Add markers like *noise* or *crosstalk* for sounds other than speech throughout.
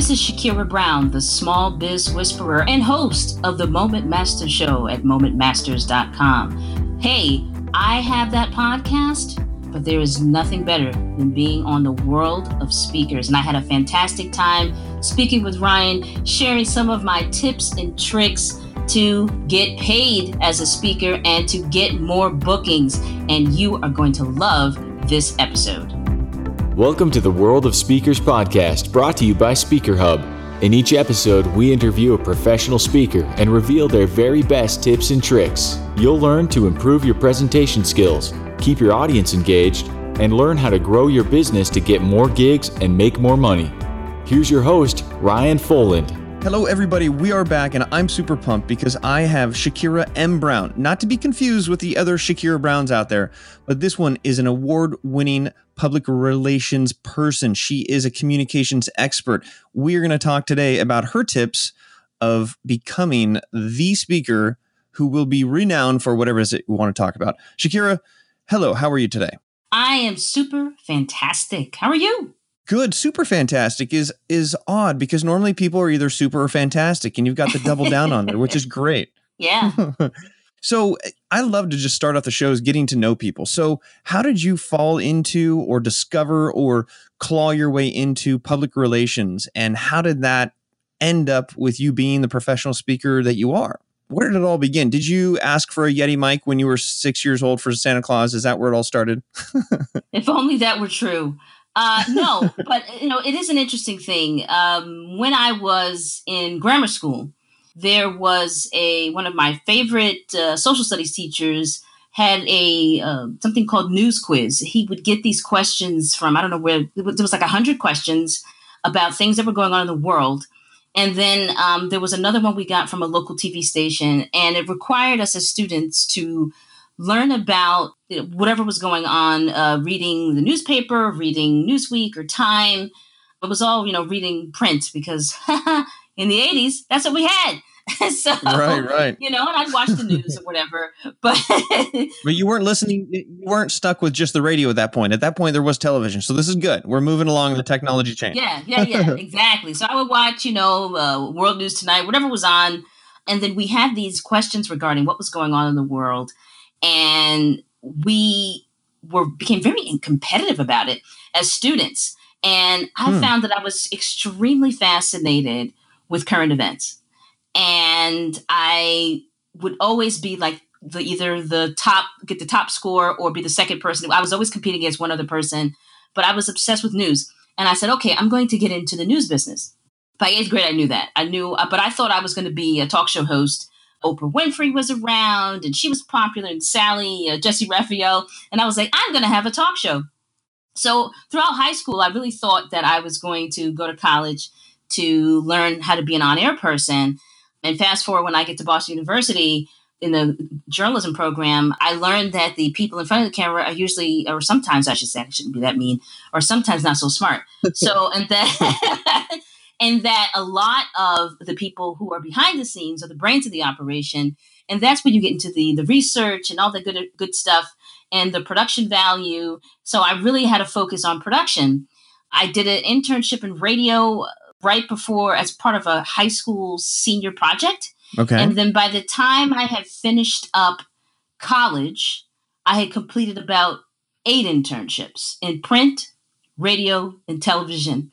This is Shakira Brown, the small biz whisperer and host of the Moment Master Show at momentmasters.com. Hey, I have that podcast, but there is nothing better than being on the world of speakers. And I had a fantastic time speaking with Ryan, sharing some of my tips and tricks to get paid as a speaker and to get more bookings. And you are going to love this episode. Welcome to the World of Speakers podcast, brought to you by Speaker Hub. In each episode, we interview a professional speaker and reveal their very best tips and tricks. You'll learn to improve your presentation skills, keep your audience engaged, and learn how to grow your business to get more gigs and make more money. Here's your host, Ryan Foland. Hello, everybody. We are back, and I'm super pumped because I have Shakira M. Brown. Not to be confused with the other Shakira Browns out there, but this one is an award winning public relations person. She is a communications expert. We're going to talk today about her tips of becoming the speaker who will be renowned for whatever it is that we want to talk about. Shakira, hello. How are you today? I am super fantastic. How are you? Good super fantastic is is odd because normally people are either super or fantastic and you've got the double down on there which is *laughs* great. Yeah. *laughs* So i love to just start off the shows getting to know people. So how did you fall into or discover or claw your way into public relations and how did that end up with you being the professional speaker that you are? Where did it all begin? Did you ask for a yeti mic when you were six years old for santa claus? Is that where it all started? *laughs* If only that were true uh, no, but you know, it is an interesting thing. Um, when I was in grammar school, there was a one of my favorite uh, social studies teachers had a uh, something called news quiz. He would get these questions from I don't know where there was like hundred questions about things that were going on in the world. And then um, there was another one we got from a local TV station, and it required us as students to learn about whatever was going on, uh, reading the newspaper, reading Newsweek or Time. It was all, you know, reading print because *laughs* in the 80s, that's what we had. *laughs* so, right, right. You know, and I'd watch the news or whatever, but *laughs* but you weren't listening. You weren't stuck with just the radio at that point. At that point, there was television, so this is good. We're moving along the technology chain. Yeah, yeah, yeah, exactly. So I would watch, you know, uh, World News Tonight, whatever was on, and then we had these questions regarding what was going on in the world, and we were became very competitive about it as students. And I hmm. found that I was extremely fascinated with current events. And I would always be like the either the top get the top score or be the second person. I was always competing against one other person, but I was obsessed with news. And I said, okay, I'm going to get into the news business. By eighth grade, I knew that. I knew, uh, but I thought I was going to be a talk show host Oprah Winfrey was around and she was popular, and Sally, uh, Jessy Raphael. And I was like, I'm going to have a talk show. So throughout high school, I really thought that I was going to go to college to learn how to be an on air person. And fast forward when I get to Boston University in the journalism program, I learned that the people in front of the camera are usually, or sometimes I should say, I shouldn't be that mean, or sometimes not so smart. *laughs* so, and then. *laughs* and that a lot of the people who are behind the scenes are the brains of the operation and that's when you get into the the research and all the good good stuff and the production value. So i really had to focus on production. I did an internship in radio uh, right before as part of a high school senior project. Okay. And then by the time i had finished up college i had completed about eight internships in print radio and television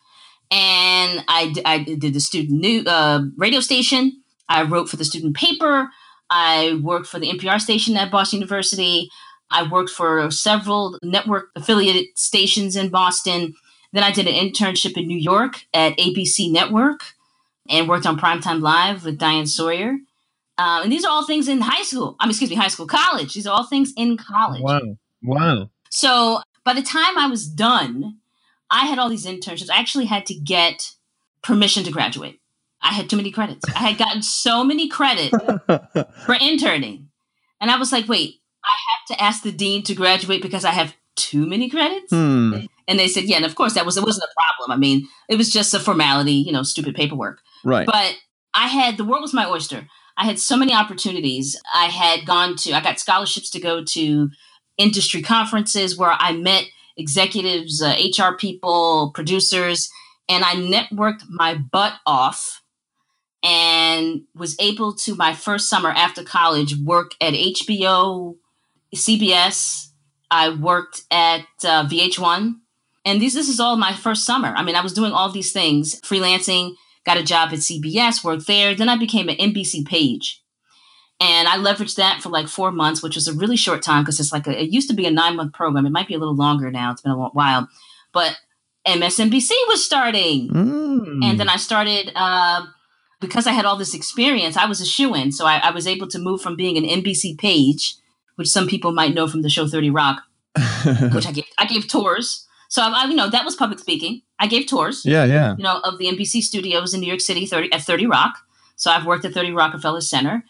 and I, I did the student new uh, radio station. I wrote for the student paper. I worked for the NPR station at Boston University. I worked for several network affiliated stations in Boston. Then I did an internship in New York at ABC Network and worked on Primetime Live with Diane Sawyer. Um, and these are all things in high school. I mean, excuse me, high school, college. These are all things in college. Wow. Wow. So by the time I was done, I had all these internships. I actually had to get permission to graduate. I had too many credits. I had gotten so many credit *laughs* for interning. And I was like, wait, I have to ask the dean to graduate because I have too many credits? Hmm. And they said, yeah, and of course that was it wasn't a problem. I mean, it was just a formality, you know, stupid paperwork. Right. But I had the world was my oyster. I had so many opportunities. I had gone to I got scholarships to go to industry conferences where I met executives, uh, HR people, producers, and I networked my butt off and was able to my first summer after college work at HBO, CBS. I worked at uh, VH1, and these this is all my first summer. I mean, I was doing all these things, freelancing, got a job at CBS, worked there. Then I became an NBC page. And I leveraged that for like four months, which was a really short time because it's like a, it used to be a nine month program. It might be a little longer now. It's been a while, but MSNBC was starting, mm. and then I started uh, because I had all this experience. I was a shoe in, so I, I, was able to move from being an NBC page, which some people might know from the show Thirty Rock, *laughs* which I gave I gave tours. So I, you know that was public speaking. I gave tours. Yeah, yeah. You know of the NBC studios in New York City, thirty at Thirty Rock. So I've worked at Thirty Rockefeller Center.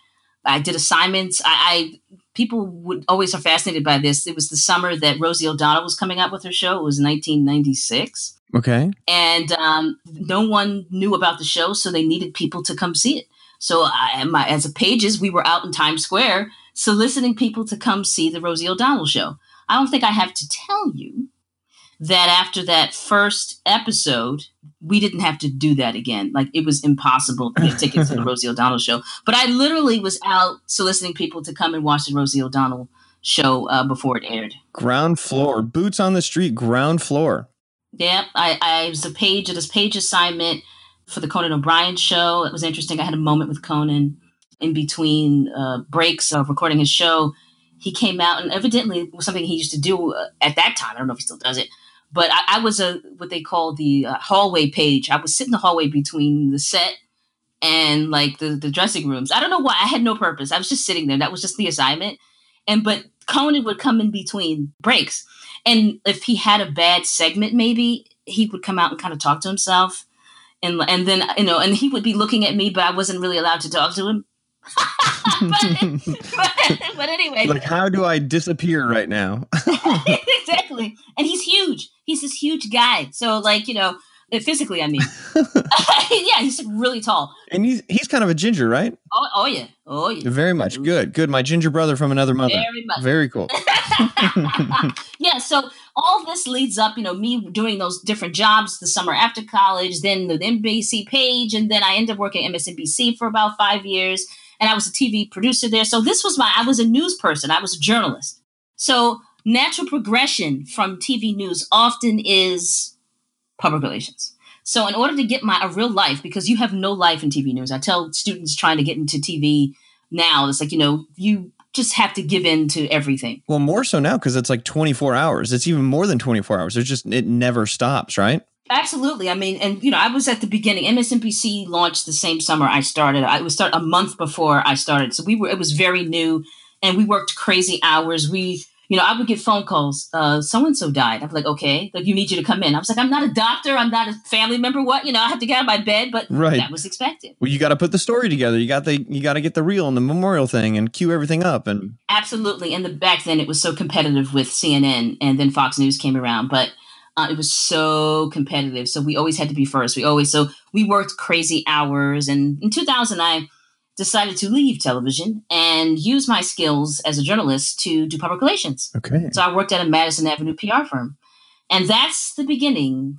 I did assignments. I, I people would always are fascinated by this. It was the summer that Rosie O'Donnell was coming out with her show. It was 1996. Okay. And um, no one knew about the show, so they needed people to come see it. So I, my, as a pages, we were out in Times Square soliciting people to come see the Rosie O'Donnell show. I don't think I have to tell you that after that first episode, we didn't have to do that again. Like it was impossible to get *laughs* tickets to the Rosie O'Donnell show. But I literally was out soliciting people to come and watch the Rosie O'Donnell show uh, before it aired. Ground floor, boots on the street, ground floor. Yeah, I, I was a page, it was page assignment for the Conan O'Brien show. It was interesting. I had a moment with Conan in between uh, breaks of recording his show. He came out, and evidently it was something he used to do uh, at that time. I don't know if he still does it but I, I was a what they call the uh, hallway page. I was sitting in the hallway between the set and like the, the dressing rooms. I don't know why. I had no purpose. I was just sitting there. That was just the assignment. And but Conan would come in between breaks. And if he had a bad segment, maybe he would come out and kind of talk to himself. And and then you know, and he would be looking at me, but I wasn't really allowed to talk to him. But, but, but, anyway, like how do I disappear right now? *laughs* *laughs* exactly. And he's huge. He's this huge guy. So like you know, physically, I mean, *laughs* yeah, he's really tall. And he's he's kind of a ginger, right? Oh, oh yeah, oh yeah. Very much good, good. My ginger brother from another mother. Very much. Very cool. yeah. So all this leads up, you know, me doing those different jobs the summer after college, then the NBC page, and then I end up working at MSNBC for about five years and I was a TV producer there. So this was my, I was a news person, I was a journalist. So natural progression from TV news often is public relations. So in order to get my a real life, because you have no life in TV news, I tell students trying to get into TV now, it's like, you know, you just have to give in to everything. Well, more so now because it's like 24 hours. It's even more than 24 hours. It's just, it never stops, right? Absolutely. I mean, and you know, I was at the beginning. MSNBC launched the same summer I started. I was start a month before I started, so we were. It was very new, and we worked crazy hours. We, you know, I would get phone calls. Uh, so and so died. I'm like, okay, like you need you to come in. I was like, I'm not a doctor. I'm not a family member. What? You know, I have to get out of my bed, but right. that was expected. Well, you got to put the story together. You got the you got to get the reel and the memorial thing and cue everything up and absolutely. And the back then it was so competitive with CNN, and then Fox News came around, but uh, it was so competitive. So we always had to be first. We always, so we worked crazy hours. And in 2000, I decided to leave television and use my skills as a journalist to do public relations. Okay. So I worked at a Madison Avenue PR firm. And that's the beginning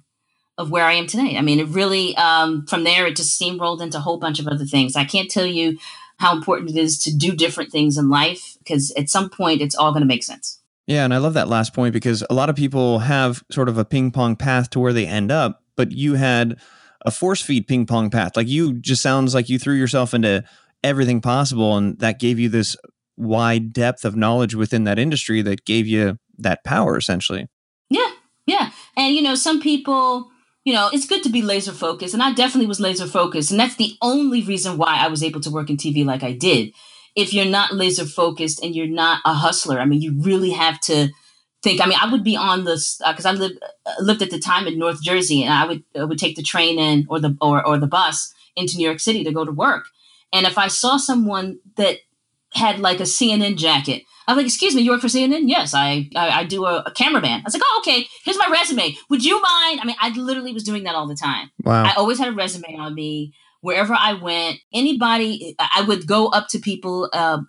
of where I am today. I mean, it really, um, from there, it just steamrolled into a whole bunch of other things. I can't tell you how important it is to do different things in life because at some point it's all going to make sense. Yeah, and I love that last point because a lot of people have sort of a ping pong path to where they end up, but you had a force feed ping pong path. Like you just sounds like you threw yourself into everything possible and that gave you this wide depth of knowledge within that industry that gave you that power essentially. Yeah. Yeah. And you know, some people you know, it's good to be laser focused, and I definitely was laser focused, and that's the only reason why I was able to work in TV like I did if you're not laser focused and you're not a hustler, I mean, you really have to think. I mean, I would be on this because uh, I lived uh, lived at the time in North Jersey, and I would uh, would take the train in or the or or the bus into New York City to go to work. And if I saw someone that had like a CNN jacket, I was like, "Excuse me, you work for CNN?" Yes, I I, I do a, a cameraman. I was like, "Oh, okay. Here's my resume. Would you mind?" I mean, I literally was doing that all the time. Wow. I always had a resume on me wherever I went, anybody, I would go up to people. Uh,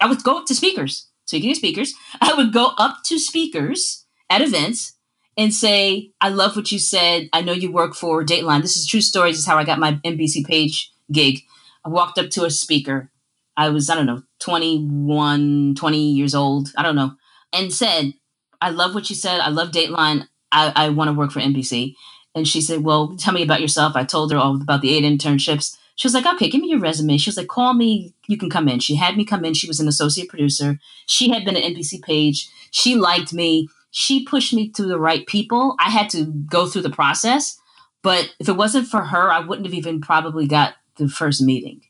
I would go up to speakers. Speaking of speakers, *laughs* I would go up to speakers at events and say, I love what you said. I know you work for Dateline. This is true story. This is how I got my NBC page gig. I walked up to a speaker. I was, I don't know, 21, 20 years old. I don't know. And said, I love what you said. I love Dateline. I, I want to work for NBC. And she said, Well, tell me about yourself. I told her all about the eight internships. She was like, Okay, give me your resume. She was like, Call me. You can come in. She had me come in. She was an associate producer. She had been at NBC Page. She liked me. She pushed me to the right people. I had to go through the process. But if it wasn't for her, I wouldn't have even probably got the first meeting.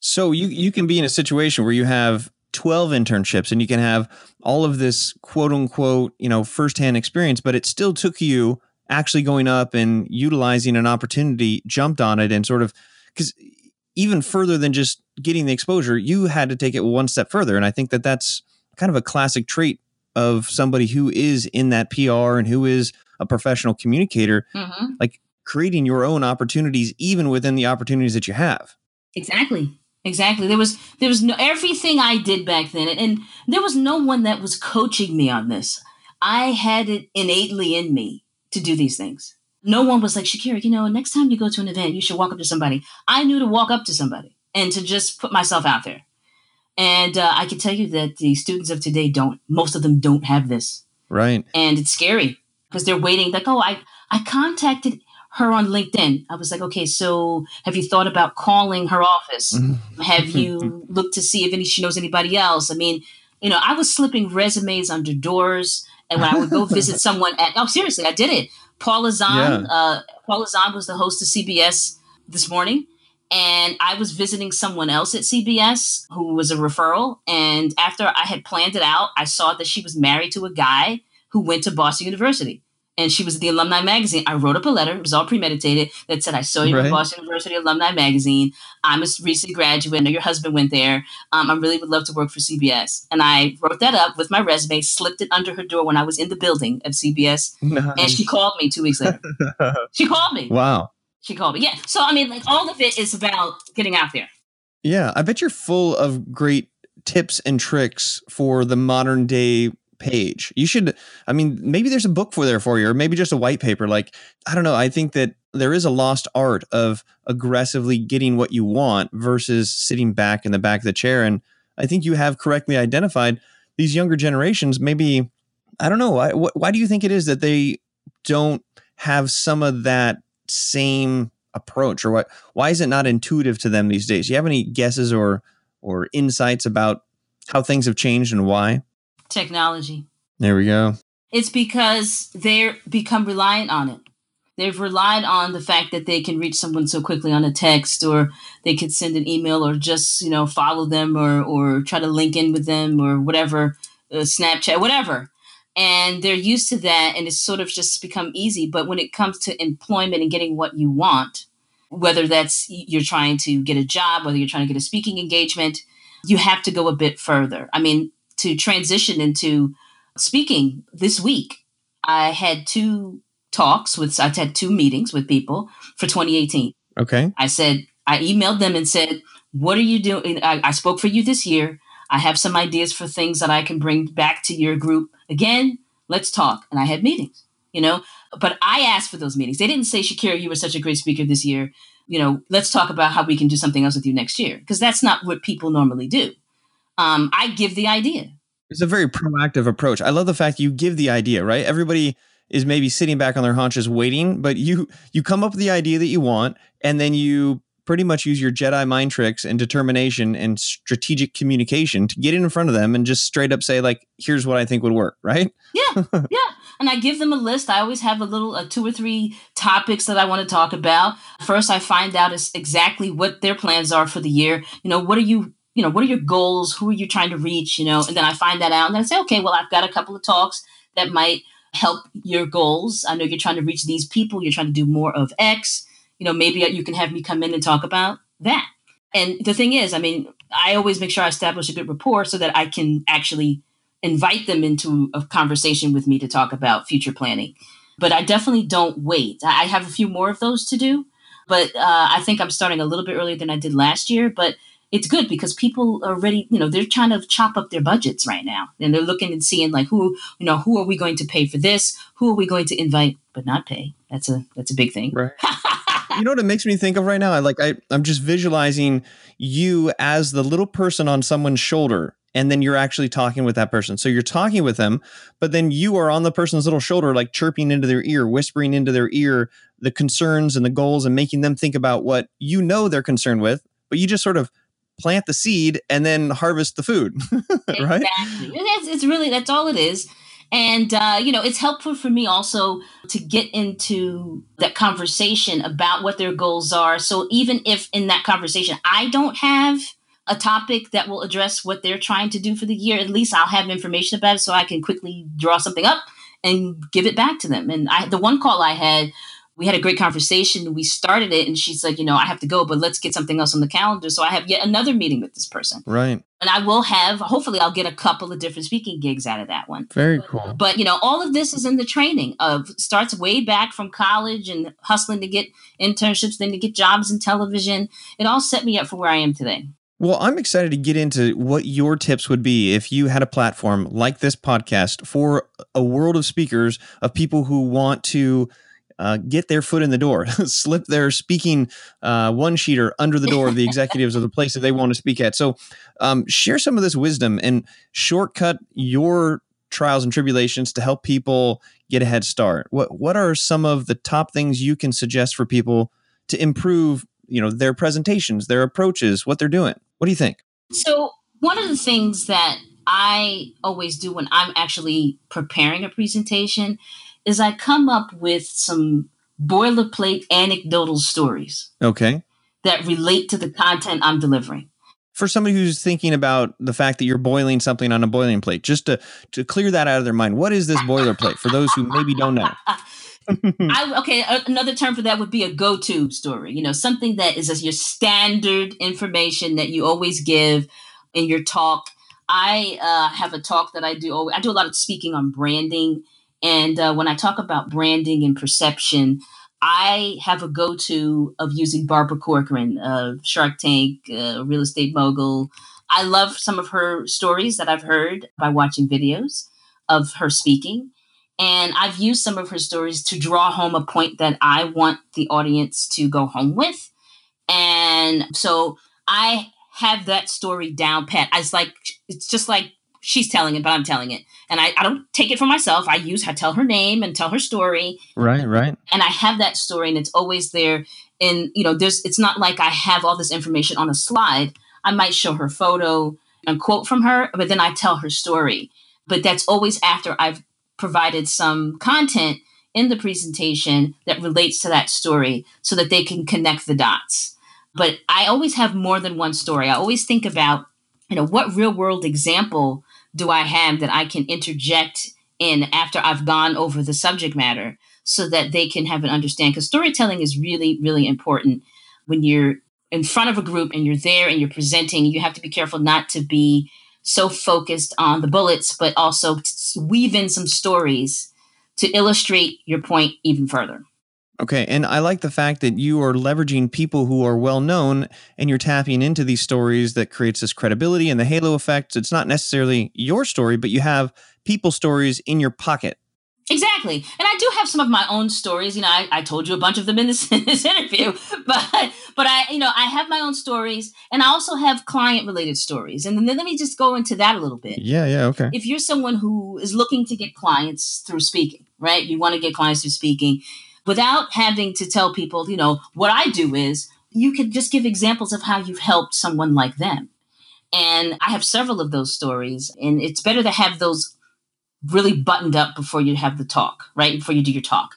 So you you can be in a situation where you have 12 internships and you can have all of this quote unquote, you know, firsthand experience, but it still took you actually going up and utilizing an opportunity, jumped on it and sort of because even further than just getting the exposure, you had to take it one step further. And I think that that's kind of a classic trait of somebody who is in that PR and who is a professional communicator, mm-hmm. like creating your own opportunities, even within the opportunities that you have. Exactly. Exactly. There was there was no everything I did back then, and, and there was no one that was coaching me on this. I had it innately in me to do these things. No one was like, Shakira, you know, next time you go to an event, you should walk up to somebody. I knew to walk up to somebody and to just put myself out there. And uh, I can tell you that the students of today don't, most of them don't have this. Right. And it's scary because they're waiting, like, oh, I, I contacted her on LinkedIn. I was like, okay, so have you thought about calling her office? *laughs* have you looked to see if any, she knows anybody else? I mean, you know, I was slipping resumes under doors. And when I would go visit *laughs* someone at, oh, seriously, I did it. Paula Zahn, yeah. uh, Paula Zahn was the host of CBS this morning. And I was visiting someone else at CBS who was a referral. And after I had planned it out, I saw that she was married to a guy who went to Boston University and she was at the alumni magazine. I wrote up a letter, it was all premeditated, that said, I saw you right. in Boston University Alumni Magazine. I'm a recent graduate. I know your husband went there. Um, I really would love to work for CBS. And I wrote that up with my resume, slipped it under her door when I was in the building of CBS. Nice. And she called me two weeks later. *laughs* she called me. Wow. She called me. Yeah. So, I mean, like, all of it is about getting out there. Yeah. I bet you're full of great tips and tricks for the modern day page. You should, I mean, maybe there's a book for there for you, or maybe just a white paper. Like, I don't know. I think that there is a lost art of aggressively getting what you want versus sitting back in the back of the chair. And I think you have correctly identified these younger generations. Maybe, I don't know. Why, why do you think it is that they don't have some of that same approach or what why is it not intuitive to them these days do you have any guesses or or insights about how things have changed and why Technology. There we go. It's because they're become reliant on it. They've relied on the fact that they can reach someone so quickly on a text or they could send an email or just, you know, follow them or, or try to link in with them or whatever, uh, Snapchat, whatever. And they're used to that and it's sort of just become easy. But when it comes to employment and getting what you want, whether that's you're trying to get a job, whether you're trying to get a speaking engagement, you have to go a bit further. I mean, to transition into speaking this week. I had two talks with, I had two meetings with people for 2018. Okay. I said, I emailed them and said, What are you doing? I, I spoke for you this year. I have some ideas for things that I can bring back to your group. Again, let's talk. And I had meetings, you know, but I asked for those meetings. They didn't say, Shakira, you were such a great speaker this year. You know, let's talk about how we can do something else with you next year. Because that's not what people normally do um, I give the idea. It's a very proactive approach. I love the fact you give the idea, right? Everybody is maybe sitting back on their haunches waiting, but you you come up with the idea that you want, and then you pretty much use your Jedi mind tricks and determination and strategic communication to get in front of them and just straight up say like, "Here's what I think would work," right? Yeah, *laughs* yeah. And I give them a list. I always have a little, uh, two or three topics that I want to talk about. First, I find out is exactly what their plans are for the year. You know, what are you you know, what are your goals? Who are you trying to reach? You know, and then I find that out and then I say, okay, well, I've got a couple of talks that might help your goals. I know you're trying to reach these people, you're trying to do more of X. You know, maybe you can have me come in and talk about that. And the thing is, I mean, I always make sure I establish a good rapport so that I can actually invite them into a conversation with me to talk about future planning. But I definitely don't wait. I have a few more of those to do, but uh, I think I'm starting a little bit earlier than I did last year. But it's good because people are ready, you know, they're trying to chop up their budgets right now. And they're looking and seeing like who, you know, who are we going to pay for this? Who are we going to invite but not pay? That's a that's a big thing. Right. *laughs* you know what it makes me think of right now? I like I I'm just visualizing you as the little person on someone's shoulder and then you're actually talking with that person. So you're talking with them, but then you are on the person's little shoulder, like chirping into their ear, whispering into their ear the concerns and the goals and making them think about what you know they're concerned with, but you just sort of plant the seed and then harvest the food, *laughs* right? Exactly. It's, it's really, that's all it is. And, uh, you know, it's helpful for me also to get into that conversation about what their goals are. So even if in that conversation I don't have a topic that will address what they're trying to do for the year, at least I'll have information about it so I can quickly draw something up and give it back to them. And I, the one call I had, we had a great conversation. We started it, and she's like, you know, I have to go, but let's get something else on the calendar. So I have yet another meeting with this person. Right. And I will have, hopefully, I'll get a couple of different speaking gigs out of that one. Very cool. But, you know, all of this is in the training of starts way back from college and hustling to get internships, then to get jobs in television. It all set me up for where I am today. Well, I'm excited to get into what your tips would be if you had a platform like this podcast for a world of speakers of people who want to uh, get their foot in the door, *laughs* slip their speaking uh, one sheeter under the door of the *laughs* executives of the place that they want to speak at. So, um, share some of this wisdom and shortcut your trials and tribulations to help people get a head start. What What are some of the top things you can suggest for people to improve? You know their presentations, their approaches, what they're doing. What do you think? So, one of the things that I always do when I'm actually preparing a presentation is I come up with some boilerplate anecdotal stories. Okay. That relate to the content I'm delivering. For somebody who's thinking about the fact that you're boiling something on a boiling plate, just to, to clear that out of their mind, what is this boilerplate for those who maybe don't know? *laughs* *laughs* I, okay, another term for that would be a go-to story. You know, something that is your standard information that you always give in your talk. I uh, have a talk that I do. I do a lot of speaking on branding, and uh, when I talk about branding and perception, I have a go-to of using Barbara Corcoran of Shark Tank, uh, real estate mogul. I love some of her stories that I've heard by watching videos of her speaking. And I've used some of her stories to draw home a point that I want the audience to go home with. And so I have that story down pat. It's like, it's just like she's telling it, but I'm telling it. And I, I don't take it for myself. I use I tell her name and tell her story. Right, right. And I have that story and it's always there. And you know, there's it's not like I have all this information on a slide. I might show her photo and quote from her, but then I tell her story. But that's always after I've provided some content in the presentation that relates to that story so that they can connect the dots. But I always have more than one story. I always think about, you know, what real world example do I have that I can interject in after I've gone over the subject matter so that they can have an understand because storytelling is really really important when you're in front of a group and you're there and you're presenting you have to be careful not to be so focused on the bullets, but also weave in some stories to illustrate your point even further. Okay. And I like the fact that you are leveraging people who are well known and you're tapping into these stories that creates this credibility and the halo effect. It's not necessarily your story, but you have people stories in your pocket Exactly. And I do have some of my own stories. You know, I, I told you a bunch of them in this, *laughs* in this interview, *laughs* but but I, you know, I have my own stories and I also have client related stories. And then let me just go into that a little bit. Yeah, yeah, okay. If you're someone who is looking to get clients through speaking, right? You want to get clients through speaking without having to tell people, you know, what I do is you can just give examples of how you've helped someone like them. And I have several of those stories. And it's better to have those really buttoned up before you have the talk, right? Before you do your talk.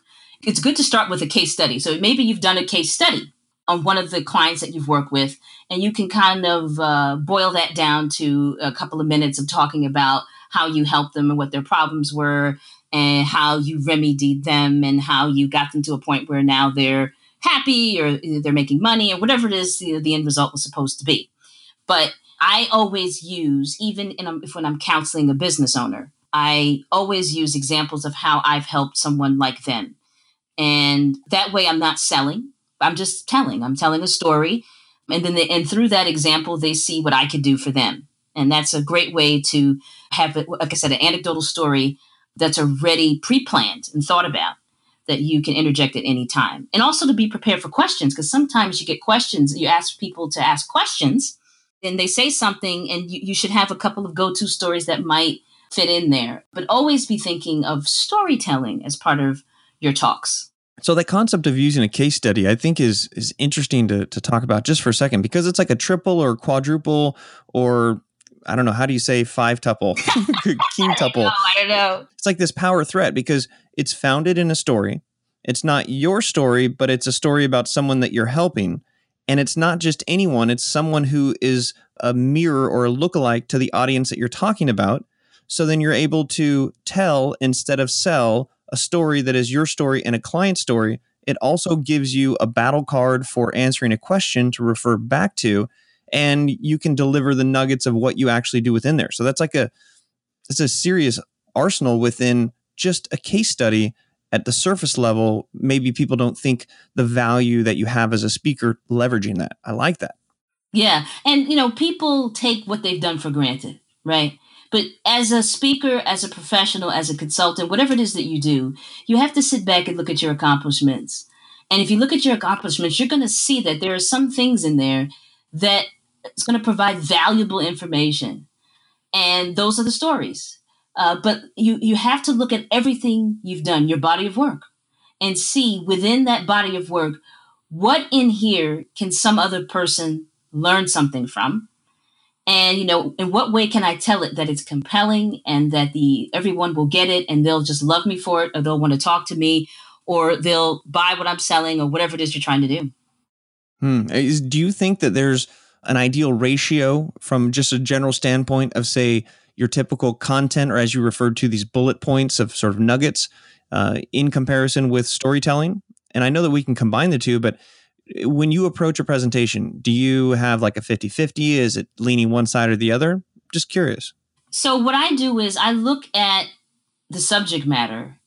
It's good to start with a case study. So maybe you've done a case study on one of the clients that you've worked with, and you can kind of uh, boil that down to a couple of minutes of talking about how you helped them and what their problems were, and how you remedied them, and how you got them to a point where now they're happy or they're making money or whatever it is the, the end result was supposed to be. But I always use, even in a, when I'm counseling a business owner, I always use examples of how I've helped someone like them. And that way I'm not selling, I'm just telling. I'm telling a story. And then they, and through that example, they see what I could do for them. And that's a great way to have, like I said, an anecdotal story that's already pre-planned and thought about that you can interject at any time. And also to be prepared for questions, because sometimes you get questions, you ask people to ask questions, and they say something, and you, you should have a couple of go-to stories that might fit in there. But always be thinking of storytelling as part of your talks. So that concept of using a case study, I think, is is interesting to to talk about just for a second because it's like a triple or quadruple or I don't know how do you say five *laughs* *laughs* tuple, king tuple. I don't know. It's like this power threat because it's founded in a story. It's not your story, but it's a story about someone that you're helping. And it's not just anyone, it's someone who is a mirror or a lookalike to the audience that you're talking about. So then you're able to tell instead of sell a story that is your story and a client story. It also gives you a battle card for answering a question to refer back to and you can deliver the nuggets of what you actually do within there. So that's like a it's a serious arsenal within just a case study at the surface level. Maybe people don't think the value that you have as a speaker leveraging that. I like that. Yeah, and you know, people take what they've done for granted, right? But as a speaker, as a professional, as a consultant, whatever it is that you do, you have to sit back and look at your accomplishments. And if you look at your accomplishments, you're going to see that there are some things in there that it's going to provide valuable information. And those are the stories. Uh, but you, you have to look at everything you've done, your body of work, and see within that body of work, what in here can some other person learn something from? And you know, in what way can I tell it that it's compelling and that the everyone will get it and they'll just love me for it or they'll want to talk to me or they'll buy what I'm selling or whatever it is you're trying to do. Hmm. Do you think that there's an ideal ratio from just a general standpoint of, say, your typical content, or as you referred to, these bullet points of sort of nuggets uh, in comparison with storytelling? And I know that we can combine the two, but when you approach a presentation, do you have like a 50 50? Is it leaning one side or the other? Just curious. So, what I do is I look at the subject matter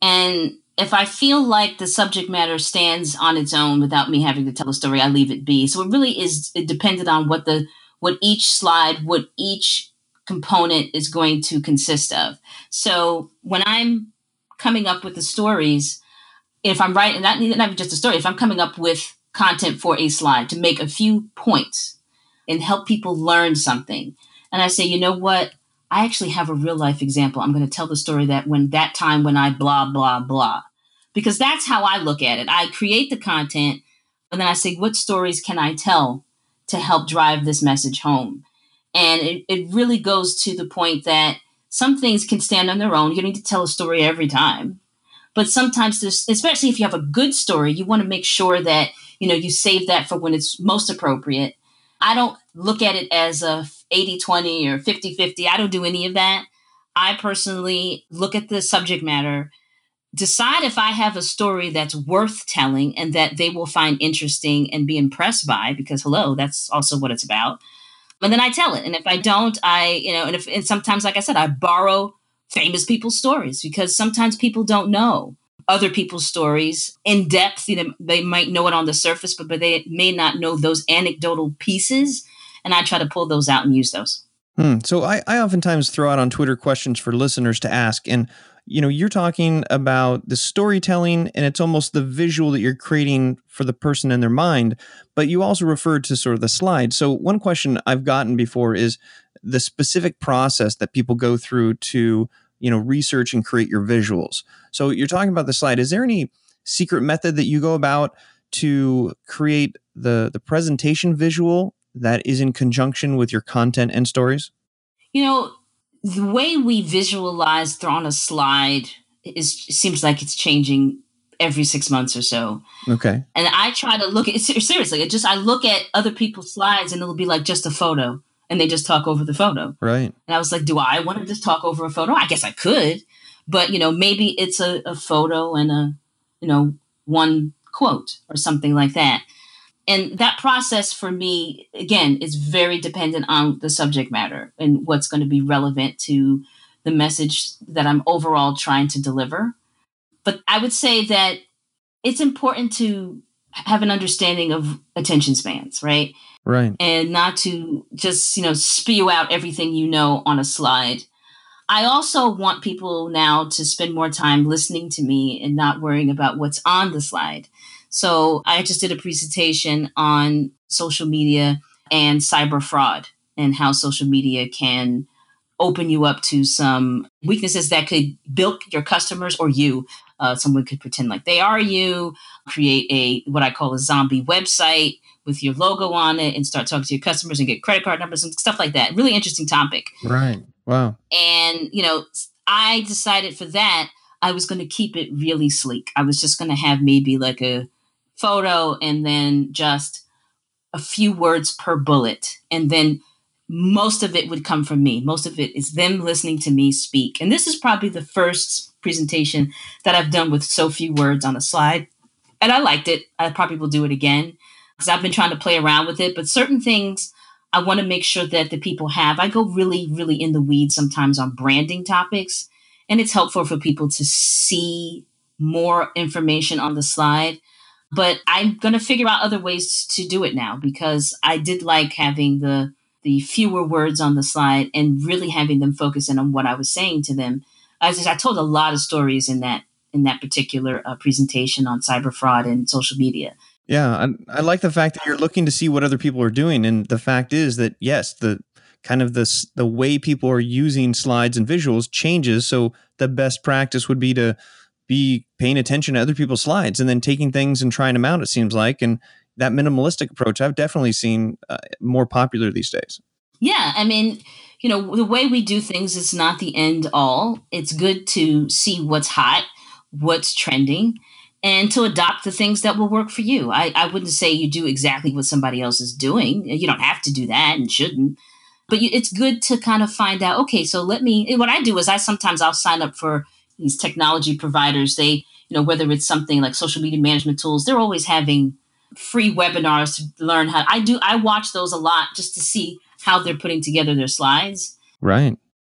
and if I feel like the subject matter stands on its own without me having to tell a story, I leave it be. So it really is it depended on what the what each slide, what each component is going to consist of. So when I'm coming up with the stories, if I'm writing not, not just a story, if I'm coming up with content for a slide to make a few points and help people learn something, and I say, you know what, I actually have a real life example. I'm going to tell the story that when that time when I blah, blah, blah. Because that's how I look at it. I create the content, and then I say, what stories can I tell to help drive this message home? And it, it really goes to the point that some things can stand on their own. You don't need to tell a story every time. But sometimes there's, especially if you have a good story, you want to make sure that, you know, you save that for when it's most appropriate. I don't look at it as a 80 20 or 50 50. I don't do any of that. I personally look at the subject matter, decide if I have a story that's worth telling and that they will find interesting and be impressed by, because hello, that's also what it's about. And then I tell it. And if I don't, I, you know, and if and sometimes, like I said, I borrow famous people's stories because sometimes people don't know other people's stories in depth. You know, they might know it on the surface, but, but they may not know those anecdotal pieces and I try to pull those out and use those. Hmm. So I, I oftentimes throw out on Twitter questions for listeners to ask, and you know, you're talking about the storytelling, and it's almost the visual that you're creating for the person in their mind. But you also referred to sort of the slide. So one question I've gotten before is the specific process that people go through to you know research and create your visuals. So you're talking about the slide. Is there any secret method that you go about to create the the presentation visual that is in conjunction with your content and stories? You know, the way we visualize on a slide is seems like it's changing every six months or so. Okay. And I try to look at seriously. It just I look at other people's slides and it'll be like just a photo, and they just talk over the photo. Right. And I was like, do I want to just talk over a photo? I guess I could, but you know, maybe it's a, a photo and a you know one quote or something like that and that process for me again is very dependent on the subject matter and what's going to be relevant to the message that i'm overall trying to deliver but i would say that it's important to have an understanding of attention spans, right? Right. And not to just, you know, spew out everything you know on a slide. I also want people now to spend more time listening to me and not worrying about what's on the slide. So I just did a presentation on social media and cyber fraud and how social media can open you up to some weaknesses that could bilk your customers or you. Uh, someone could pretend like they are you, create a what I call a zombie website with your logo on it, and start talking to your customers and get credit card numbers and stuff like that. Really interesting topic. Right. Wow. And you know, I decided for that I was going to keep it really sleek. I was just going to have maybe like a photo and then just a few words per bullet, and then most of it would come from me. Most of it is them listening to me speak. And this is probably the first presentation that I've done with so few words on a slide. And I liked it. I probably will do it again because I've been trying to play around with it. But certain things I want to make sure that the people have. I go really, really in the weeds sometimes on branding topics. And it's helpful for people to see more information on the slide. But I'm going to figure out other ways to do it now because I did like having the the fewer words on the slide and really having them focus in on what I was saying to them. As I told a lot of stories in that in that particular uh, presentation on cyber fraud and social media. Yeah, I, I like the fact that you're looking to see what other people are doing, and the fact is that yes, the kind of this the way people are using slides and visuals changes. So the best practice would be to be paying attention to other people's slides and then taking things and trying them out. It seems like, and that minimalistic approach I've definitely seen uh, more popular these days. Yeah, I mean, you know, the way we do things is not the end all. It's good to see what's hot, what's trending, and to adopt the things that will work for you. I, I wouldn't say you do exactly what somebody else is doing. You don't have to do that and shouldn't. But you, it's good to kind of find out, okay, so let me, what I do is I sometimes I'll sign up for these technology providers. They, you know, whether it's something like social media management tools, they're always having free webinars to learn how I do I watch those a lot just to see how they're putting together their slides. Right.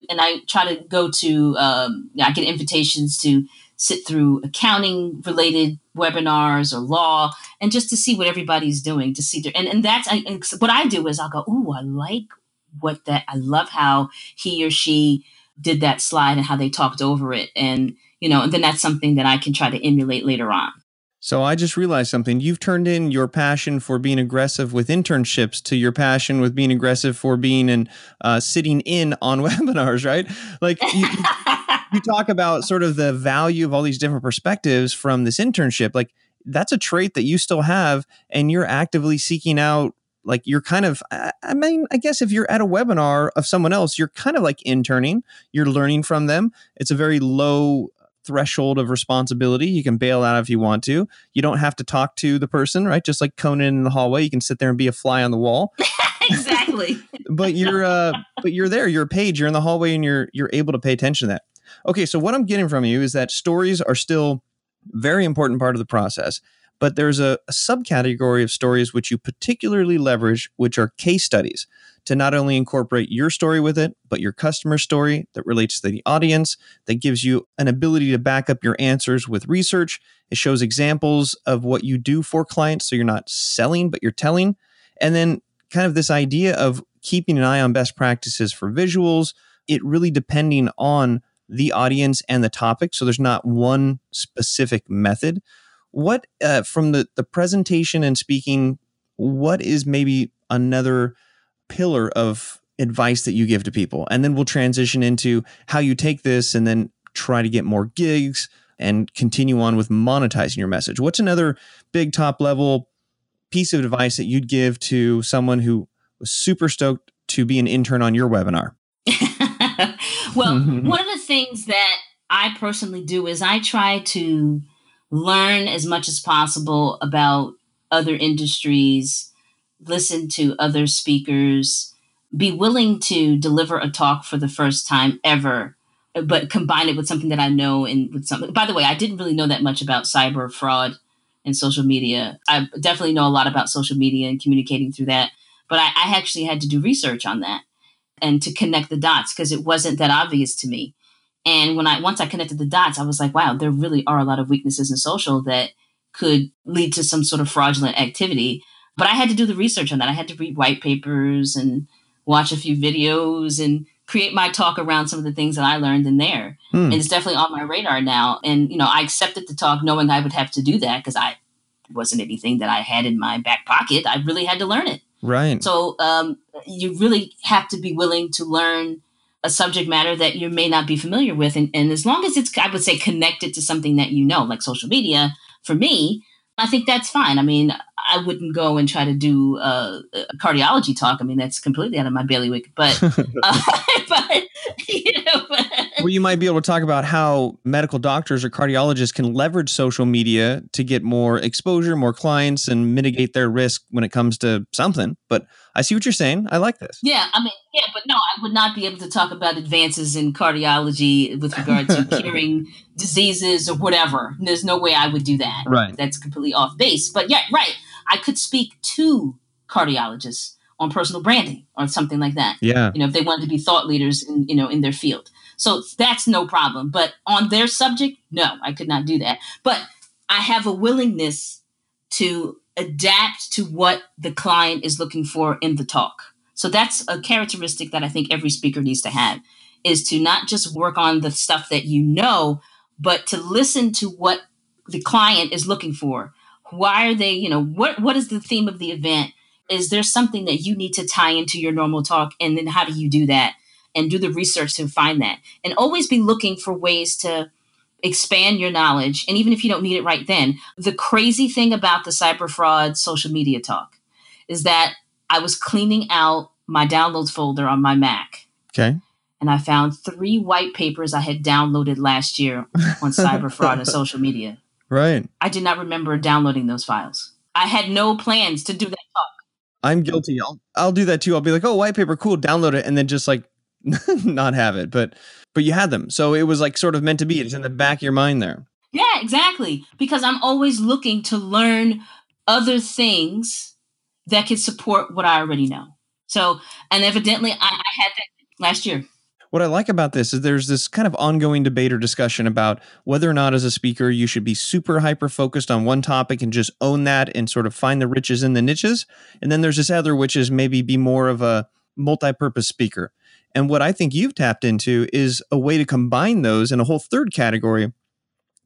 And I try to go to um, I get invitations to sit through accounting related webinars or law and just to see what everybody's doing to see their and, and that's I, and what I do is I'll go, oh, I like what that I love how he or she did that slide and how they talked over it. And, you know, and then that's something that I can try to emulate later on. So I just realized something. You've turned in your passion for being aggressive with internships to your passion with being aggressive for being and uh, sitting in on *laughs* webinars, right? Like you, *laughs* you talk about sort of the value of all these different perspectives from this internship. Like that's a trait that you still have, and you're actively seeking out. Like you're kind of, I mean, I guess if you're at a webinar of someone else, you're kind of like interning. You're learning from them. It's a very low threshold of responsibility. You can bail out if you want to. You don't have to talk to the person, right? Just like Conan in the hallway, you can sit there and be a fly on the wall. *laughs* exactly. *laughs* but you're uh but you're there, you're a page, you're in the hallway and you're you're able to pay attention to that. Okay, so what I'm getting from you is that stories are still very important part of the process. But there's a, a subcategory of stories which you particularly leverage, which are case studies to not only incorporate your story with it, but your customer story that relates to the audience, that gives you an ability to back up your answers with research. It shows examples of what you do for clients. So you're not selling, but you're telling. And then kind of this idea of keeping an eye on best practices for visuals, it really depending on the audience and the topic. So there's not one specific method. What, uh, from the, the presentation and speaking, what is maybe another pillar of advice that you give to people. And then we'll transition into how you take this and then try to get more gigs and continue on with monetizing your message. What's another big top level piece of advice that you'd give to someone who was super stoked to be an intern on your webinar? *laughs* well, *laughs* one of the things that I personally do is I try to learn as much as possible about other industries listen to other speakers, be willing to deliver a talk for the first time ever, but combine it with something that I know and with something. By the way, I didn't really know that much about cyber fraud and social media. I definitely know a lot about social media and communicating through that, but I, I actually had to do research on that and to connect the dots because it wasn't that obvious to me. And when I once I connected the dots, I was like, wow, there really are a lot of weaknesses in social that could lead to some sort of fraudulent activity. But I had to do the research on that. I had to read white papers and watch a few videos and create my talk around some of the things that I learned in there. Hmm. And it's definitely on my radar now. And, you know, I accepted the talk knowing I would have to do that because I wasn't anything that I had in my back pocket. I really had to learn it. Right. So um, you really have to be willing to learn a subject matter that you may not be familiar with. And, and as long as it's, I would say, connected to something that you know, like social media, for me, I think that's fine. I mean, I wouldn't go and try to do uh, a cardiology talk. I mean, that's completely out of my bailiwick. But, *laughs* uh, *laughs* but you but, well, you might be able to talk about how medical doctors or cardiologists can leverage social media to get more exposure, more clients, and mitigate their risk when it comes to something. But I see what you're saying. I like this. Yeah, I mean, yeah, but no, I would not be able to talk about advances in cardiology with regard to *laughs* curing diseases or whatever. There's no way I would do that. Right. That's completely off base. But yeah, right. I could speak to cardiologists on personal branding or something like that. Yeah. You know, if they wanted to be thought leaders in, you know, in their field. So that's no problem. But on their subject, no, I could not do that. But I have a willingness to adapt to what the client is looking for in the talk. So that's a characteristic that I think every speaker needs to have is to not just work on the stuff that you know, but to listen to what the client is looking for. Why are they, you know, what what is the theme of the event? Is there something that you need to tie into your normal talk and then how do you do that? And do the research to find that. And always be looking for ways to expand your knowledge. And even if you don't need it right then, the crazy thing about the cyber fraud social media talk is that I was cleaning out my downloads folder on my Mac. Okay. And I found three white papers I had downloaded last year on cyber fraud and *laughs* social media. Right. I did not remember downloading those files. I had no plans to do that talk. I'm guilty. I'll I'll do that too. I'll be like, "Oh, white paper, cool, download it," and then just like *laughs* not have it. But but you had them. So it was like sort of meant to be. It's in the back of your mind there. Yeah, exactly. Because I'm always looking to learn other things that can support what I already know. So, and evidently I, I had that last year. What I like about this is there's this kind of ongoing debate or discussion about whether or not, as a speaker, you should be super hyper focused on one topic and just own that and sort of find the riches in the niches. And then there's this other, which is maybe be more of a multi purpose speaker. And what I think you've tapped into is a way to combine those in a whole third category,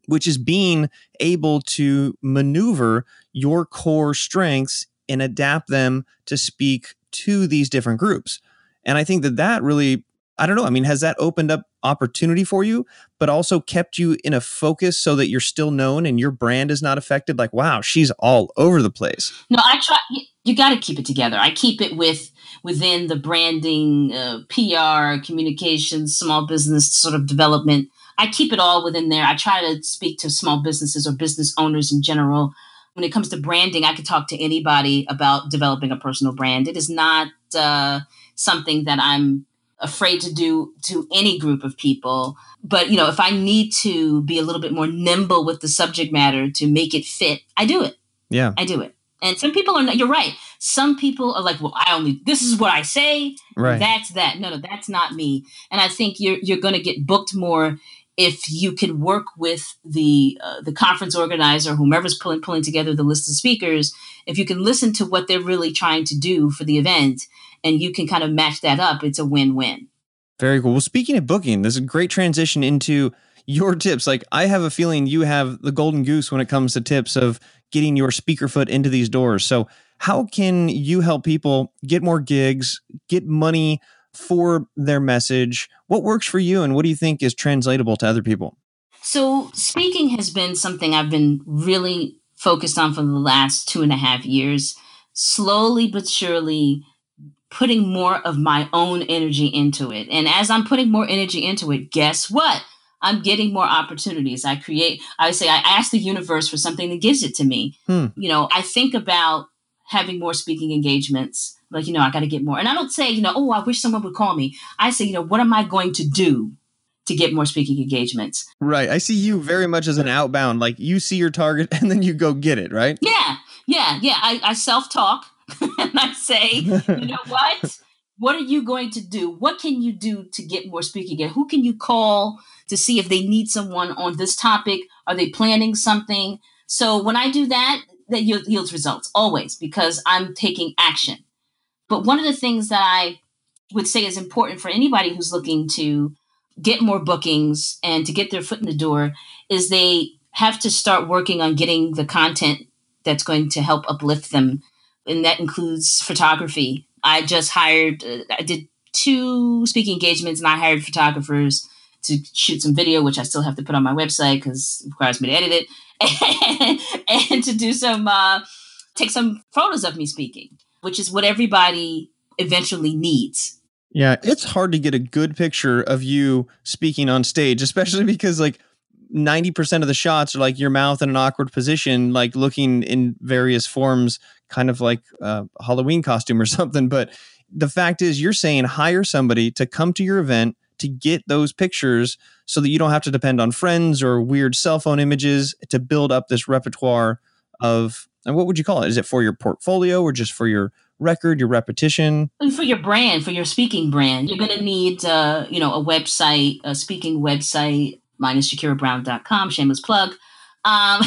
which is being able to maneuver your core strengths and adapt them to speak to these different groups. And I think that that really, I don't know, I mean, has that opened up opportunity for you, but also kept you in a focus so that you're still known and your brand is not affected? Like, wow, she's all over the place. No, I try, you got to keep it together. I keep it with within the branding, uh, PR, communications, small business sort of development. I keep it all within there. I try to speak to small businesses or business owners in general. When it comes to branding, I could talk to anybody about developing a personal brand. It is not uh, something that I'm afraid to do to any group of people. But you know, if I need to be a little bit more nimble with the subject matter to make it fit, I do it. Yeah, I do it. And some people are not, you're right. Some people are like, well, I only, this is what I say. Right. That's that. No, no, that's not me. And I think you're, you're going to get booked more if you can work with the uh, the conference organizer, whomever's pulling pulling together the list of speakers, if you can listen to what they're really trying to do for the event, and you can kind of match that up, it's a win win. Very cool. Well, speaking of booking, there's a great transition into your tips. Like I have a feeling you have the golden goose when it comes to tips of getting your speaker foot into these doors. So, how can you help people get more gigs, get money for their message? What works for you, and what do you think is translatable to other people? So, speaking has been something I've been really focused on for the last two and a half years, slowly but surely putting more of my own energy into it. And as I'm putting more energy into it, guess what? I'm getting more opportunities. I create, I say, I ask the universe for something that gives it to me. Hmm. You know, I think about having more speaking engagements. Like, you know, I got to get more. And I don't say, you know, oh, I wish someone would call me. I say, you know, what am I going to do to get more speaking engagements? Right. I see you very much as an outbound. Like you see your target *laughs* and then you go get it, right? Yeah. Yeah. Yeah. I, I self talk *laughs* and I say, you know *laughs* what? What are you going to do? What can you do to get more speaking? And who can you call to see if they need someone on this topic? Are they planning something? So when I do that, that yields results always because I'm taking action. But one of the things that I would say is important for anybody who's looking to get more bookings and to get their foot in the door is they have to start working on getting the content that's going to help uplift them. And that includes photography. I just hired, uh, I did two speaking engagements and I hired photographers to shoot some video, which I still have to put on my website because it requires me to edit it, and, *laughs* and to do some, uh, take some photos of me speaking, which is what everybody eventually needs. Yeah, it's hard to get a good picture of you speaking on stage, especially because like 90% of the shots are like your mouth in an awkward position, like looking in various forms, kind of like a Halloween costume or *laughs* something. But the fact is, you're saying hire somebody to come to your event to get those pictures so that you don't have to depend on friends or weird cell phone images to build up this repertoire of, and what would you call it? Is it for your portfolio or just for your record, your repetition? For your brand, for your speaking brand, you're going to need, uh, you know, a website, a speaking website, minus shakirabrown.com, shameless plug. Um,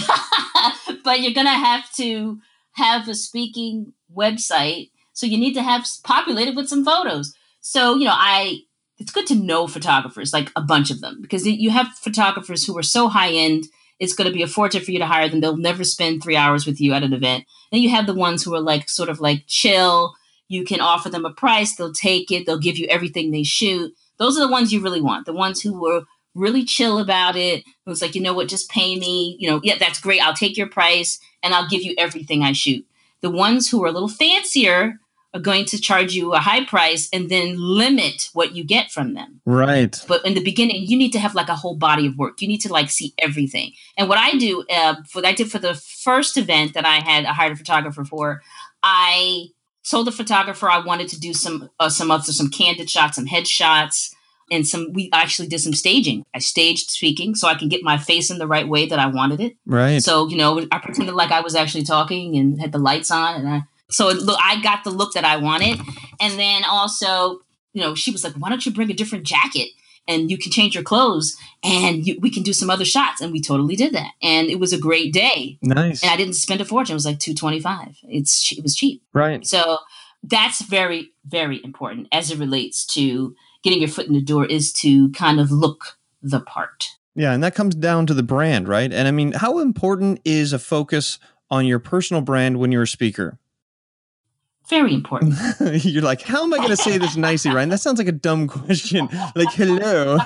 *laughs* but you're going to have to have a speaking website. So you need to have populated with some photos. So, you know, I, it's good to know photographers, like a bunch of them, because you have photographers who are so high end it's going to be a fortune for you to hire them. They'll never spend three hours with you at an event. Then you have the ones who are like sort of like chill. You can offer them a price, they'll take it, they'll give you everything they shoot. Those are the ones you really want. The ones who were really chill about it. It was like, you know what, just pay me. You know, yeah, that's great. I'll take your price and I'll give you everything I shoot. The ones who are a little fancier are going to charge you a high price and then limit what you get from them. Right. But in the beginning, you need to have like a whole body of work. You need to like see everything. And what I do, uh, what I did for the first event that I had a hired a photographer for, I told the photographer I wanted to do some uh, some other some candid shots, some headshots, and some. We actually did some staging. I staged speaking so I can get my face in the right way that I wanted it. Right. So you know, I pretended like I was actually talking and had the lights on, and I so look, I got the look that I wanted. And then also, you know, she was like, why don't you bring a different jacket? and you can change your clothes and you, we can do some other shots and we totally did that and it was a great day nice and i didn't spend a fortune it was like 225 it's it was cheap right so that's very very important as it relates to getting your foot in the door is to kind of look the part yeah and that comes down to the brand right and i mean how important is a focus on your personal brand when you're a speaker very important. *laughs* You're like, how am I going to say this nicely, Ryan? That sounds like a dumb question. *laughs* Like, hello.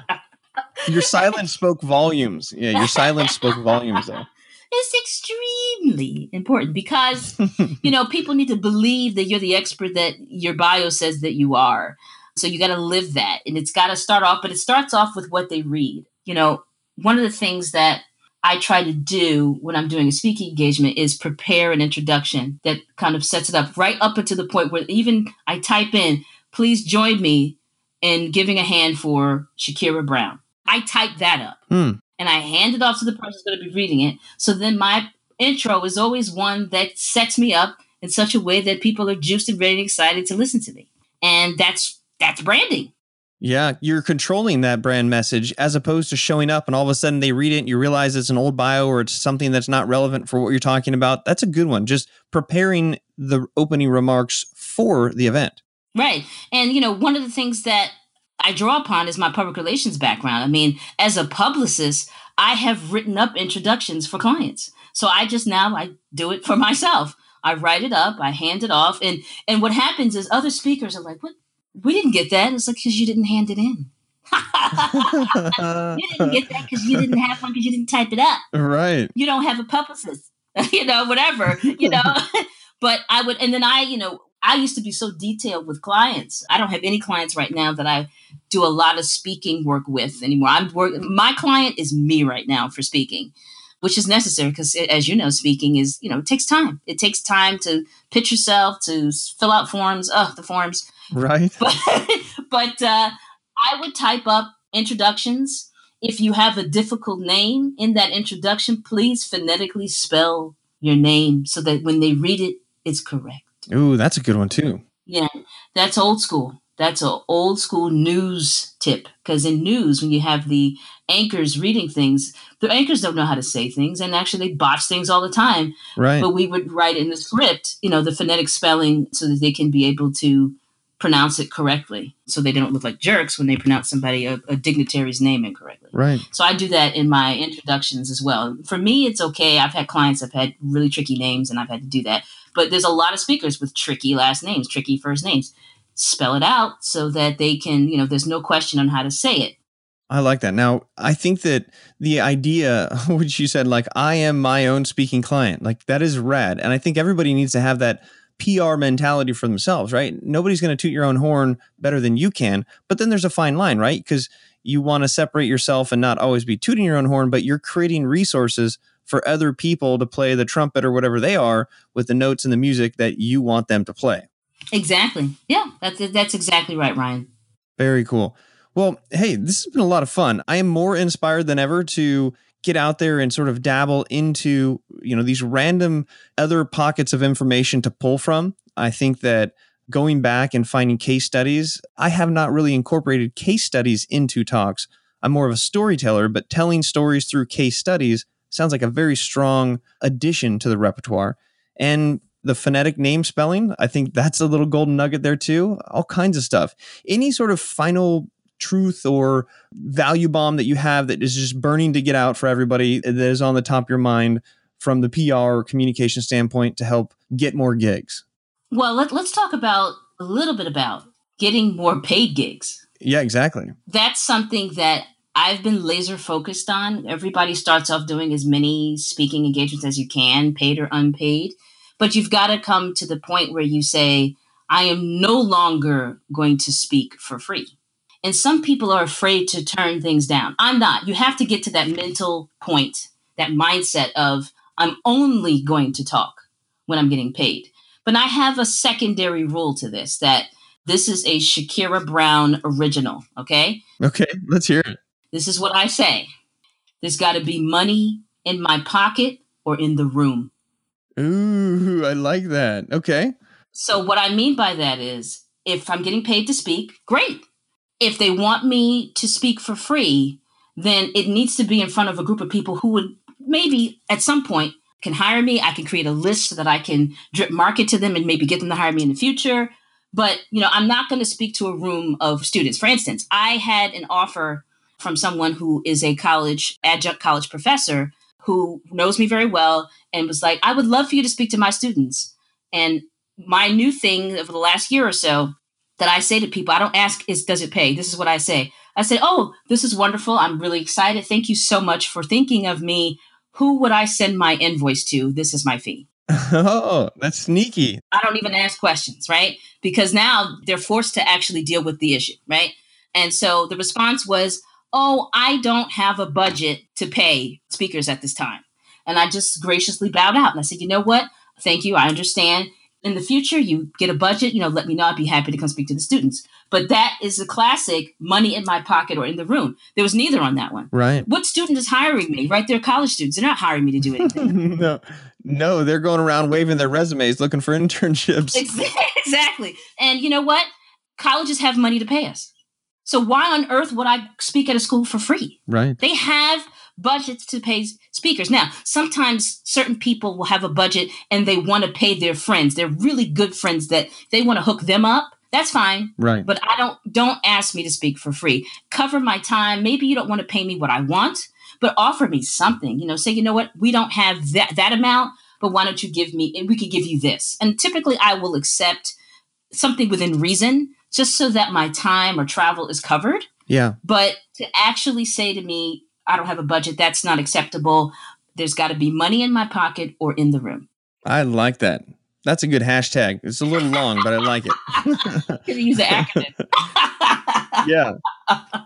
*laughs* your silence spoke volumes. Yeah, your silence spoke volumes, though. It's extremely important because, you know, people need to believe that you're the expert that your bio says that you are. So you got to live that. And it's got to start off, but it starts off with what they read. You know, one of the things that I try to do when I'm doing a speaking engagement is prepare an introduction that kind of sets it up right up until the point where even I type in, please join me in giving a hand for Shakira Brown. I type that up mm. and I hand it off to the person who's going to be reading it. So then my intro is always one that sets me up in such a way that people are juiced and ready and excited to listen to me. And that's that's branding. Yeah, you're controlling that brand message as opposed to showing up and all of a sudden they read it and you realize it's an old bio or it's something that's not relevant for what you're talking about. That's a good one. Just preparing the opening remarks for the event. Right. And, you know, one of the things that I draw upon is my public relations background. I mean, as a publicist, I have written up introductions for clients. So I just now I do it for *laughs* myself. I write it up, I hand it off, and and what happens is other speakers are like, "What we didn't get that. It's like because you didn't hand it in. *laughs* you didn't get that because you didn't have one because you didn't type it up. Right. You don't have a publicist. *laughs* you know, whatever. You know. *laughs* but I would, and then I, you know, I used to be so detailed with clients. I don't have any clients right now that I do a lot of speaking work with anymore. I'm work. My client is me right now for speaking which is necessary because as you know speaking is you know it takes time it takes time to pitch yourself to fill out forms oh the forms right but, *laughs* but uh, i would type up introductions if you have a difficult name in that introduction please phonetically spell your name so that when they read it it's correct ooh that's a good one too yeah that's old school that's an old school news tip because in news when you have the anchors reading things. The anchors don't know how to say things, and actually they botch things all the time. Right. But we would write in the script, you know, the phonetic spelling so that they can be able to pronounce it correctly, so they don't look like jerks when they pronounce somebody a, a dignitary's name incorrectly. Right. So I do that in my introductions as well. For me, it's okay. I've had clients have had really tricky names, and I've had to do that. But there's a lot of speakers with tricky last names, tricky first names. Spell it out so that they can, you know, there's no question on how to say it. I like that. Now, I think that the idea, *laughs* which you said, like, I am my own speaking client, like, that is rad. And I think everybody needs to have that PR mentality for themselves, right? Nobody's going to toot your own horn better than you can. But then there's a fine line, right? Because you want to separate yourself and not always be tooting your own horn, but you're creating resources for other people to play the trumpet or whatever they are with the notes and the music that you want them to play. Exactly. Yeah, that's that's exactly right, Ryan. Very cool. Well, hey, this has been a lot of fun. I am more inspired than ever to get out there and sort of dabble into, you know, these random other pockets of information to pull from. I think that going back and finding case studies, I have not really incorporated case studies into talks. I'm more of a storyteller, but telling stories through case studies sounds like a very strong addition to the repertoire. And the phonetic name spelling, I think that's a little golden nugget there too. All kinds of stuff. Any sort of final truth or value bomb that you have that is just burning to get out for everybody uh, that is on the top of your mind from the PR or communication standpoint to help get more gigs? Well, let, let's talk about a little bit about getting more paid gigs. Yeah, exactly. That's something that I've been laser focused on. Everybody starts off doing as many speaking engagements as you can, paid or unpaid. But you've got to come to the point where you say, I am no longer going to speak for free. And some people are afraid to turn things down. I'm not. You have to get to that mental point, that mindset of, I'm only going to talk when I'm getting paid. But I have a secondary rule to this that this is a Shakira Brown original, okay? Okay, let's hear it. This is what I say there's got to be money in my pocket or in the room. Ooh, I like that. Okay. So, what I mean by that is if I'm getting paid to speak, great. If they want me to speak for free, then it needs to be in front of a group of people who would maybe at some point can hire me. I can create a list so that I can drip market to them and maybe get them to hire me in the future. But, you know, I'm not going to speak to a room of students. For instance, I had an offer from someone who is a college adjunct college professor who knows me very well and was like, I would love for you to speak to my students. And my new thing over the last year or so that I say to people, I don't ask is does it pay? This is what I say. I say, "Oh, this is wonderful. I'm really excited. Thank you so much for thinking of me. Who would I send my invoice to? This is my fee." *laughs* Oh, that's sneaky. I don't even ask questions, right? Because now they're forced to actually deal with the issue, right? And so the response was, "Oh, I don't have a budget to pay speakers at this time." And I just graciously bowed out and I said, "You know what? Thank you. I understand in the future you get a budget you know let me know i'd be happy to come speak to the students. But that is a classic money in my pocket or in the room. There was neither on that one. Right. what student is hiring me? Right they're college students. They're not hiring me to do anything. *laughs* No, no, they're going around waving their resumes looking for *laughs* internships. exactly. And you know what? Colleges have money to pay us. So why on earth would i speak at a school for free? Right. they have budgets to pay speakers. Now, sometimes certain people will have a budget and they want to pay their friends. They're really good friends that they want to hook them up. That's fine. Right. But I don't don't ask me to speak for free. Cover my time. Maybe you don't want to pay me what I want, but offer me something. You know, say, you know what, we don't have that that amount, but why don't you give me and we could give you this. And typically I will accept something within reason just so that my time or travel is covered. yeah. But to actually say to me, I don't have a budget, that's not acceptable. There's got to be money in my pocket or in the room. I like that. That's a good hashtag. It's a little long, but I like it. *laughs* Use an acronym. *laughs* yeah.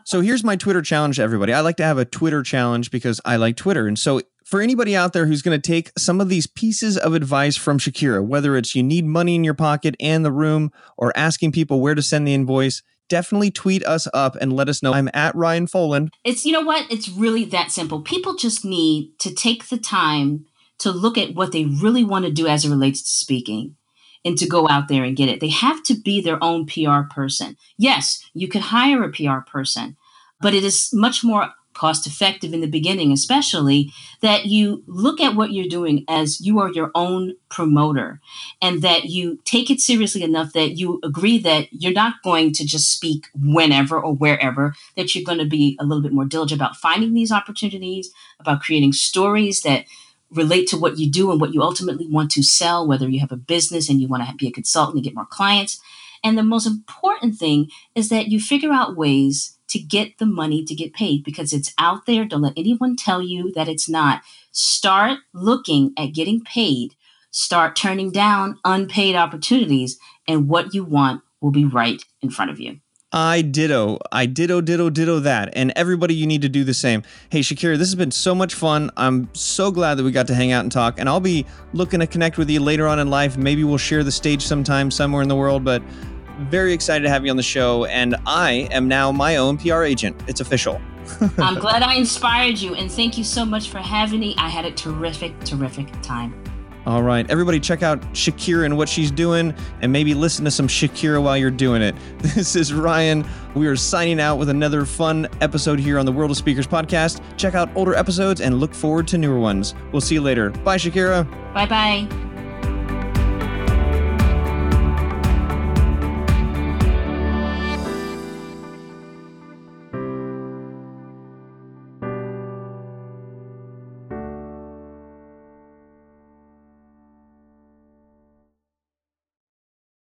So here's my Twitter challenge to everybody. I like to have a Twitter challenge because I like Twitter. And so for anybody out there who's going to take some of these pieces of advice from Shakira, whether it's you need money in your pocket and the room or asking people where to send the invoice, definitely tweet us up and let us know. I'm at Ryan Foland. It's you know what? It's really that simple. People just need to take the time to look at what they really want to do as it relates to speaking and to go out there and get it. They have to be their own PR person. Yes, you could hire a PR person, but it is much more cost effective in the beginning, especially that you look at what you're doing as you are your own promoter and that you take it seriously enough that you agree that you're not going to just speak whenever or wherever, that you're going to be a little bit more diligent about finding these opportunities, about creating stories that relate to what you do and what you ultimately want to sell, whether you have a business and you want to be a consultant and get more clients. And the most important thing is that you figure out ways to get the money to get paid because it's out there. Don't let anyone tell you that it's not. Start looking at getting paid. Start turning down unpaid opportunities, and what you want will be right in front of you. I ditto. I ditto, ditto, ditto that. And everybody, you need to do the same. Hey, Shakira, this has been so much fun. I'm so glad that we got to hang out and talk. And I'll be looking to connect with you later on in life. Maybe we'll share the stage sometime somewhere in the world. But very excited to have you on the show, and I am now my own PR agent. It's official. *laughs* I'm glad I inspired you, and thank you so much for having me. I had a terrific, terrific time. All right, everybody, check out Shakira and what she's doing, and maybe listen to some Shakira while you're doing it. *laughs* This is Ryan. We are signing out with another fun episode here on the World of Speakers podcast. Check out older episodes and look forward to newer ones. We'll see you later. Bye, Shakira. Bye bye.